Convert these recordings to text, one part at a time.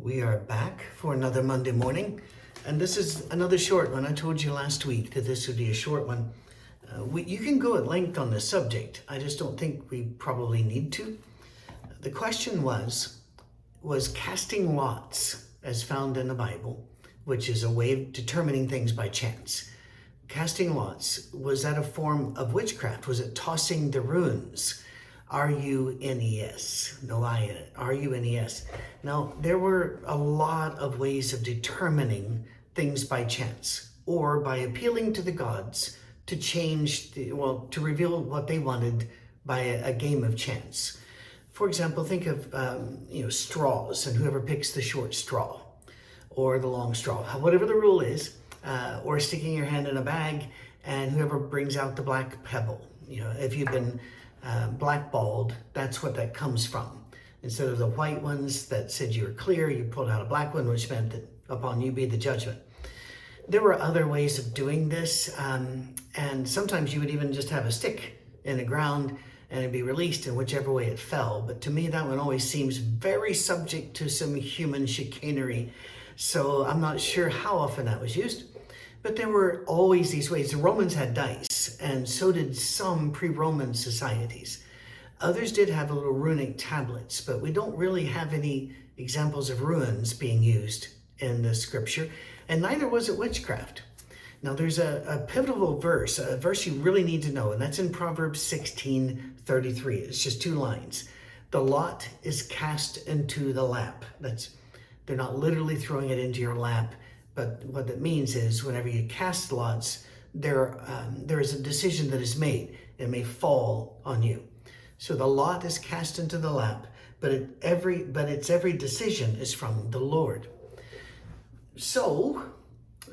We are back for another Monday morning, and this is another short one. I told you last week that this would be a short one. Uh, we, you can go at length on this subject. I just don't think we probably need to. The question was was casting lots, as found in the Bible, which is a way of determining things by chance. Casting lots, was that a form of witchcraft? Was it tossing the runes? R-U-N-E-S, in it, R-U-N-E-S. Now, there were a lot of ways of determining things by chance or by appealing to the gods to change, the, well, to reveal what they wanted by a, a game of chance. For example, think of, um, you know, straws and whoever picks the short straw or the long straw, whatever the rule is, uh, or sticking your hand in a bag and whoever brings out the black pebble. You know, if you've been uh, blackballed, that's what that comes from. Instead of the white ones that said you were clear, you pulled out a black one, which meant that upon you be the judgment. There were other ways of doing this, um, and sometimes you would even just have a stick in the ground and it'd be released in whichever way it fell. But to me, that one always seems very subject to some human chicanery. So I'm not sure how often that was used. But there were always these ways. The Romans had dice, and so did some pre Roman societies. Others did have little runic tablets, but we don't really have any examples of runes being used in the scripture, and neither was it witchcraft. Now, there's a, a pivotal verse, a verse you really need to know, and that's in Proverbs 16 33. It's just two lines. The lot is cast into the lap. That's they're not literally throwing it into your lap but what that means is whenever you cast lots, there, um, there is a decision that is made. It may fall on you. So the lot is cast into the lap, but it, every but its every decision is from the Lord. So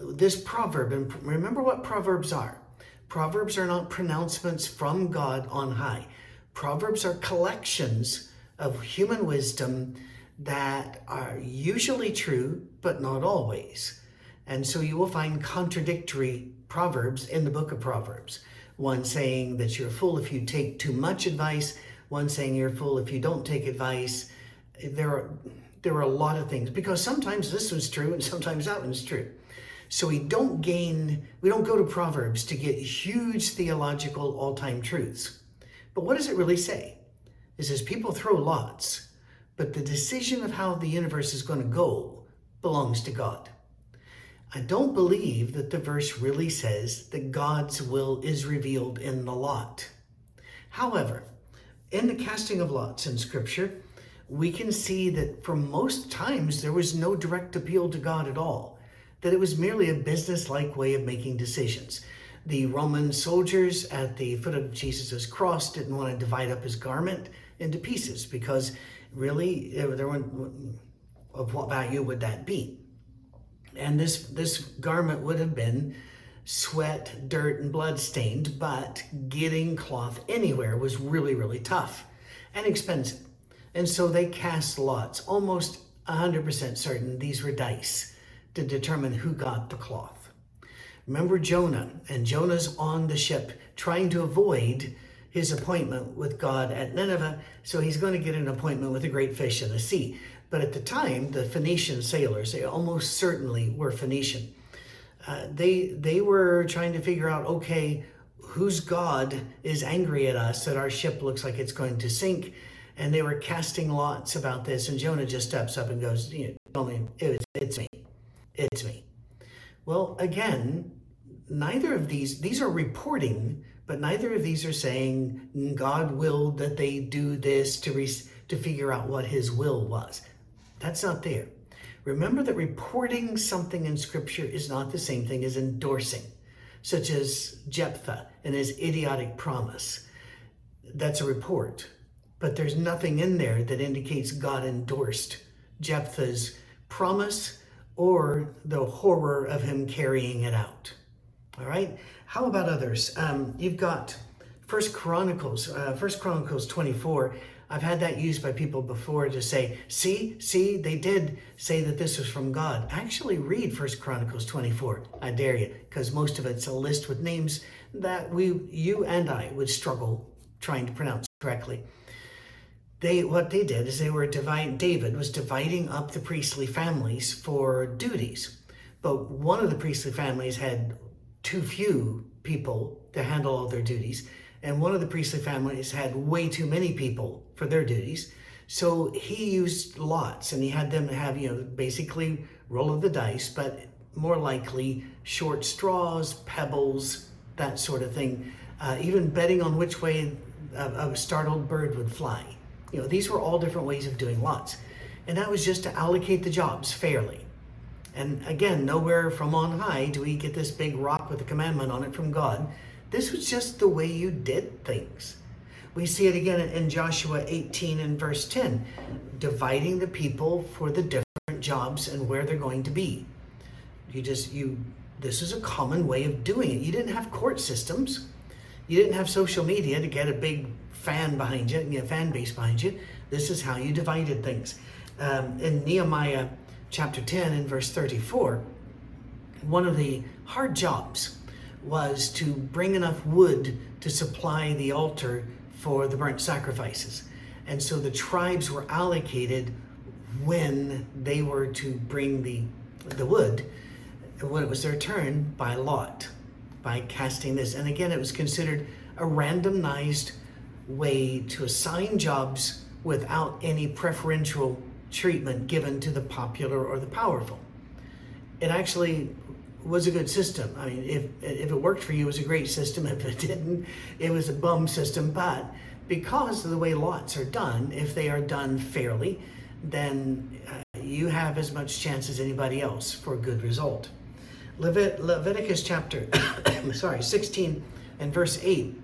this proverb, and remember what proverbs are. Proverbs are not pronouncements from God on high. Proverbs are collections of human wisdom that are usually true, but not always. And so you will find contradictory proverbs in the book of Proverbs. One saying that you're a fool if you take too much advice, one saying you're a fool if you don't take advice. There are there are a lot of things because sometimes this one's true and sometimes that one's true. So we don't gain, we don't go to Proverbs to get huge theological all-time truths. But what does it really say? It says people throw lots, but the decision of how the universe is going to go belongs to God. I don't believe that the verse really says that God's will is revealed in the lot. However, in the casting of lots in Scripture, we can see that for most times there was no direct appeal to God at all, that it was merely a business-like way of making decisions. The Roman soldiers at the foot of Jesus' cross didn't want to divide up his garment into pieces because really, eh, there were, of what value would that be? And this, this garment would have been sweat, dirt, and blood stained, but getting cloth anywhere was really, really tough and expensive. And so they cast lots, almost 100% certain these were dice to determine who got the cloth. Remember Jonah, and Jonah's on the ship trying to avoid his appointment with God at Nineveh, so he's going to get an appointment with a great fish in the sea. But at the time, the Phoenician sailors, they almost certainly were Phoenician. Uh, they they were trying to figure out, okay, whose God is angry at us that our ship looks like it's going to sink, and they were casting lots about this. And Jonah just steps up and goes, you know, it's, it's me, it's me. Well, again, neither of these these are reporting, but neither of these are saying God willed that they do this to re, to figure out what His will was. That's not there. Remember that reporting something in Scripture is not the same thing as endorsing, such as Jephthah and his idiotic promise. That's a report, but there's nothing in there that indicates God endorsed Jephthah's promise or the horror of him carrying it out. All right. How about others? Um, you've got First Chronicles, uh, First Chronicles 24 I've had that used by people before to say, see, see, they did say that this was from God. Actually read First Chronicles 24. I dare you, because most of it's a list with names that we, you and I would struggle trying to pronounce correctly. they what they did is they were David was dividing up the priestly families for duties. But one of the priestly families had too few people to handle all their duties, and one of the priestly families had way too many people for their duties. So he used lots and he had them have, you know, basically roll of the dice, but more likely short straws, pebbles, that sort of thing. Uh, even betting on which way a, a startled bird would fly. You know, these were all different ways of doing lots. And that was just to allocate the jobs fairly. And again, nowhere from on high do we get this big rock with a commandment on it from God. This was just the way you did things. We see it again in Joshua 18 and verse 10, dividing the people for the different jobs and where they're going to be. You just, you, this is a common way of doing it. You didn't have court systems. You didn't have social media to get a big fan behind you, and a fan base behind you. This is how you divided things. Um, in Nehemiah chapter 10 and verse 34, one of the hard jobs was to bring enough wood to supply the altar for the burnt sacrifices. And so the tribes were allocated when they were to bring the, the wood, when it was their turn, by lot, by casting this. And again, it was considered a randomized way to assign jobs without any preferential treatment given to the popular or the powerful. It actually was a good system. I mean, if if it worked for you, it was a great system. If it didn't, it was a bum system. But because of the way lots are done, if they are done fairly, then uh, you have as much chance as anybody else for a good result. Levit- Leviticus chapter, sorry, 16 and verse 8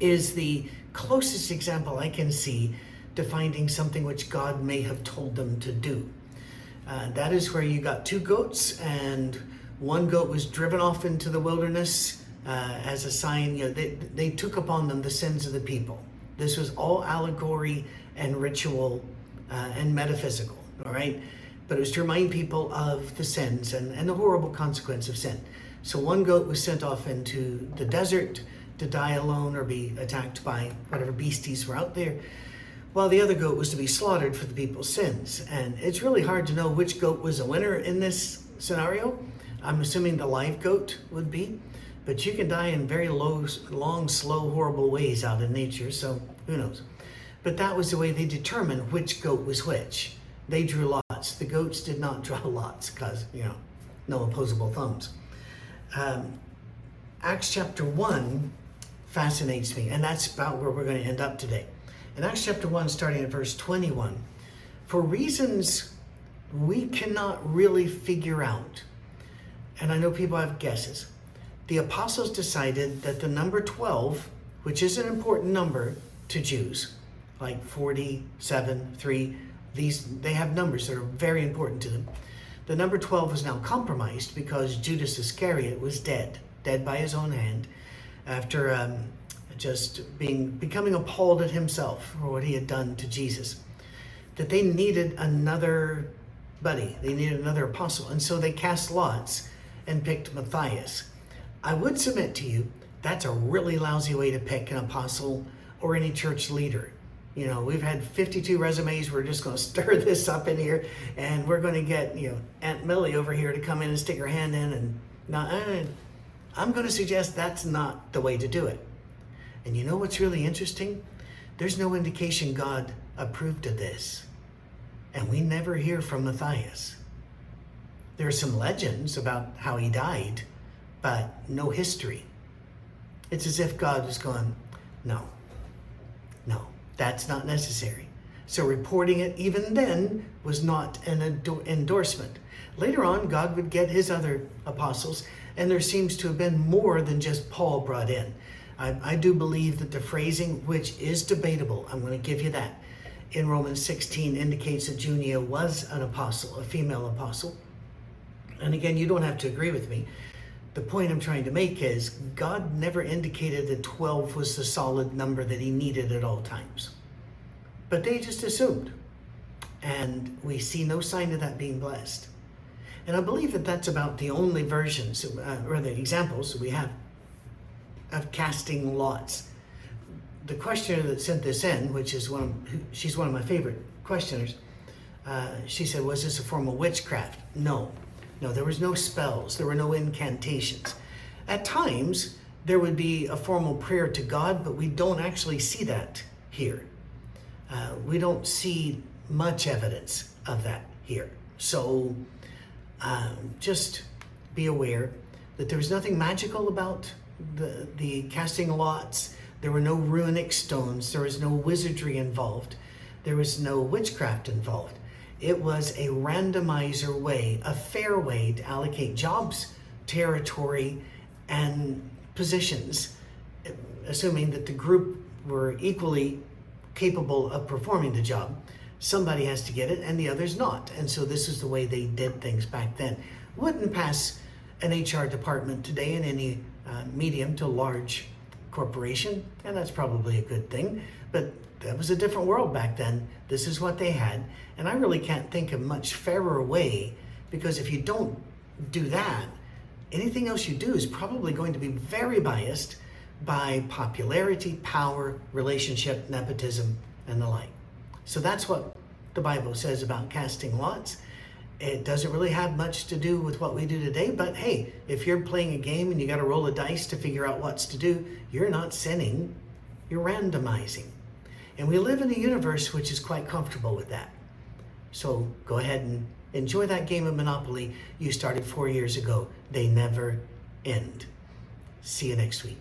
is the closest example I can see to finding something which God may have told them to do. Uh, that is where you got two goats, and one goat was driven off into the wilderness uh, as a sign. You know, they, they took upon them the sins of the people. This was all allegory and ritual uh, and metaphysical, all right? But it was to remind people of the sins and, and the horrible consequence of sin. So one goat was sent off into the desert to die alone or be attacked by whatever beasties were out there, while the other goat was to be slaughtered for the people's sins. And it's really hard to know which goat was a winner in this scenario. I'm assuming the live goat would be, but you can die in very low, long, slow, horrible ways out in nature, so who knows. But that was the way they determined which goat was which. They drew lots. The goats did not draw lots because, you know, no opposable thumbs. Um, Acts chapter 1 fascinates me, and that's about where we're going to end up today. In Acts chapter 1, starting at verse 21, for reasons we cannot really figure out, and I know people have guesses, the apostles decided that the number 12, which is an important number to Jews, like 47, 3, these they have numbers that are very important to them. The number 12 was now compromised because Judas Iscariot was dead, dead by his own hand, after um, just being becoming appalled at himself for what he had done to Jesus. That they needed another buddy, they needed another apostle, and so they cast lots and picked Matthias. I would submit to you that's a really lousy way to pick an apostle or any church leader. You know, we've had 52 resumes. We're just going to stir this up in here, and we're going to get you know Aunt Millie over here to come in and stick her hand in. And not, eh, I'm going to suggest that's not the way to do it. And you know what's really interesting? There's no indication God approved of this, and we never hear from Matthias. There are some legends about how he died, but no history. It's as if God was going, no, no, that's not necessary. So reporting it even then was not an endorsement. Later on, God would get his other apostles, and there seems to have been more than just Paul brought in. I, I do believe that the phrasing, which is debatable, I'm going to give you that, in Romans 16 indicates that Junia was an apostle, a female apostle. And again, you don't have to agree with me. The point I'm trying to make is God never indicated that 12 was the solid number that he needed at all times. But they just assumed. And we see no sign of that being blessed. And I believe that that's about the only versions, uh, or the examples we have of casting lots. the questioner that sent this in, which is one of, she's one of my favorite questioners, uh, she said, Was this a form of witchcraft? No. No, there was no spells, there were no incantations. At times, there would be a formal prayer to God, but we don't actually see that here. Uh, we don't see much evidence of that here. So um, just be aware that there was nothing magical about the, the casting lots. There were no runic stones. There was no wizardry involved. There was no witchcraft involved. It was a randomizer way, a fair way to allocate jobs, territory, and positions, assuming that the group were equally capable of performing the job. Somebody has to get it and the others not. And so this is the way they did things back then. Wouldn't pass an HR department today in any uh, medium to large corporation, and that's probably a good thing. But that was a different world back then. This is what they had. And I really can't think of much fairer way because if you don't do that, anything else you do is probably going to be very biased by popularity, power, relationship, nepotism, and the like. So that's what the Bible says about casting lots. It doesn't really have much to do with what we do today, but hey, if you're playing a game and you got to roll a dice to figure out what's to do, you're not sinning, you're randomizing. And we live in a universe which is quite comfortable with that. So go ahead and enjoy that game of Monopoly you started four years ago. They never end. See you next week.